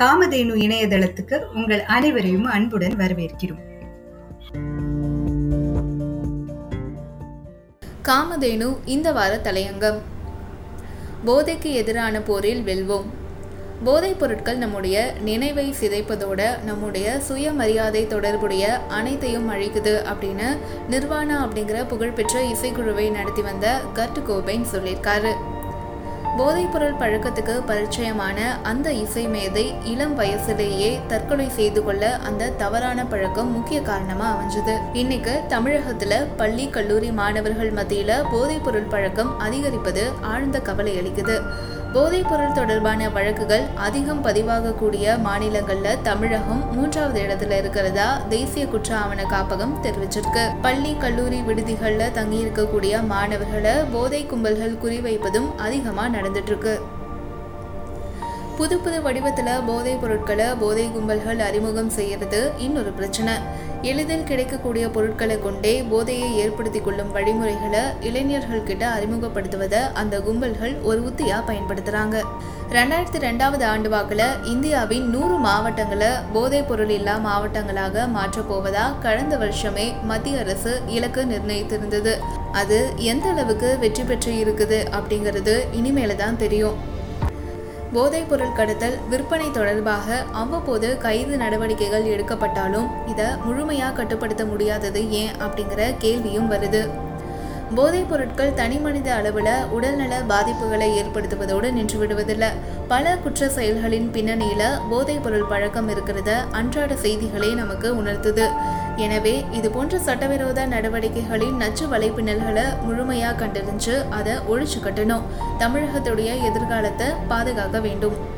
காமதேனு இணையதளத்துக்கு உங்கள் அனைவரையும் அன்புடன் வரவேற்கிறோம். காமதேனு இந்த வார தலையங்கம். போதைக்கு எதிரான போரில் வெல்வோம். போதைப் பொருட்கள் நம்முடைய நினைவை சிதைப்பதோட நம்முடைய சுயமரியாதை தொடர்புடைய அனைத்தையும் அழிக்குது அப்படின்னு நிர்வாணா அப்படிங்கிற புகழ்பெற்ற இசைக்குழுவை நடத்தி வந்த கர்ட் கோபைன் சொல்லியிருக்காரு. போதைப்பொருள் பழக்கத்துக்கு பரிச்சயமான அந்த இசை மேதை இளம் வயசுலேயே தற்கொலை செய்து கொள்ள அந்த தவறான பழக்கம் முக்கிய காரணமா அமைஞ்சது. இன்னைக்கு தமிழகத்துல பள்ளி கல்லூரி மாணவர்கள் மத்தியில போதைப்பொருள் பழக்கம் அதிகரிப்பது ஆழ்ந்த கவலை அளிக்குது. போதைப்பொருள் தொடர்பான வழக்குகள் அதிகம் பதிவாகக்கூடிய மாநிலங்கள்ல தமிழகம் மூன்றாவது இடத்துல இருக்கிறதா தேசிய குற்ற ஆவண காப்பகம் தெரிவிச்சிருக்கு. பள்ளி கல்லூரி விடுதிகளில் தங்கி இருக்கக்கூடிய மாணவர்களை போதை கும்பல்கள் குறிவைப்பதும் அதிகமா நடந்துட்டு இருக்கு. புது புது வடிவத்தில் போதைப் பொருட்களை போதை கும்பல்கள் அறிமுகம் செய்யறது இன்னொரு பிரச்சனை. எளிதில் கிடைக்கக்கூடிய பொருட்களை கொண்டே போதையை ஏற்படுத்தி கொள்ளும் வழிமுறைகளை இளைஞர்கள் கிட்ட அறிமுகப்படுத்துவதை அந்த கும்பல்கள் ஒரு உத்தியா பயன்படுத்துறாங்க. ரெண்டாயிரத்தி ரெண்டாவது ஆண்டு வாக்கில் இந்தியாவின் நூறு மாவட்டங்களை போதைப் பொருள் இல்லா மாவட்டங்களாக மாற்றப் போவதா கடந்த வருஷமே மத்திய அரசு இலக்கு நிர்ணயித்திருந்தது. அது எந்த அளவுக்கு வெற்றி பெற்று இருக்குது அப்படிங்கிறது இனிமேல தான் தெரியும். போதைப் பொருள் கடத்தல் விற்பனை தொடர்பாக அவ்வப்போது கைது நடவடிக்கைகள் எடுக்கப்பட்டாலும் இதை முழுமையாக கட்டுப்படுத்த முடியாதது ஏன் அப்படிங்கிற கேள்வியும் வருது. போதைப் பொருட்கள் தனிமனித அளவில் உடல்நல பாதிப்புகளை ஏற்படுத்துவதோடு நின்றுவிடுவதில்லை. பல குற்ற செயல்களின் பின்னணியில் போதைப் பொருள் பழக்கம் இருக்கிறத அன்றாட செய்திகளே நமக்கு உணர்த்துது. எனவே இது போன்ற சட்டவிரோத நடவடிக்கைகளின் நச்சு வலைப்பின்னல்களை முழுமையாக கண்டறிஞ்சு அதை ஒழிச்சு கட்டணும். தமிழகத்துடைய எதிர்காலத்தை பாதுகாக்க வேண்டும்.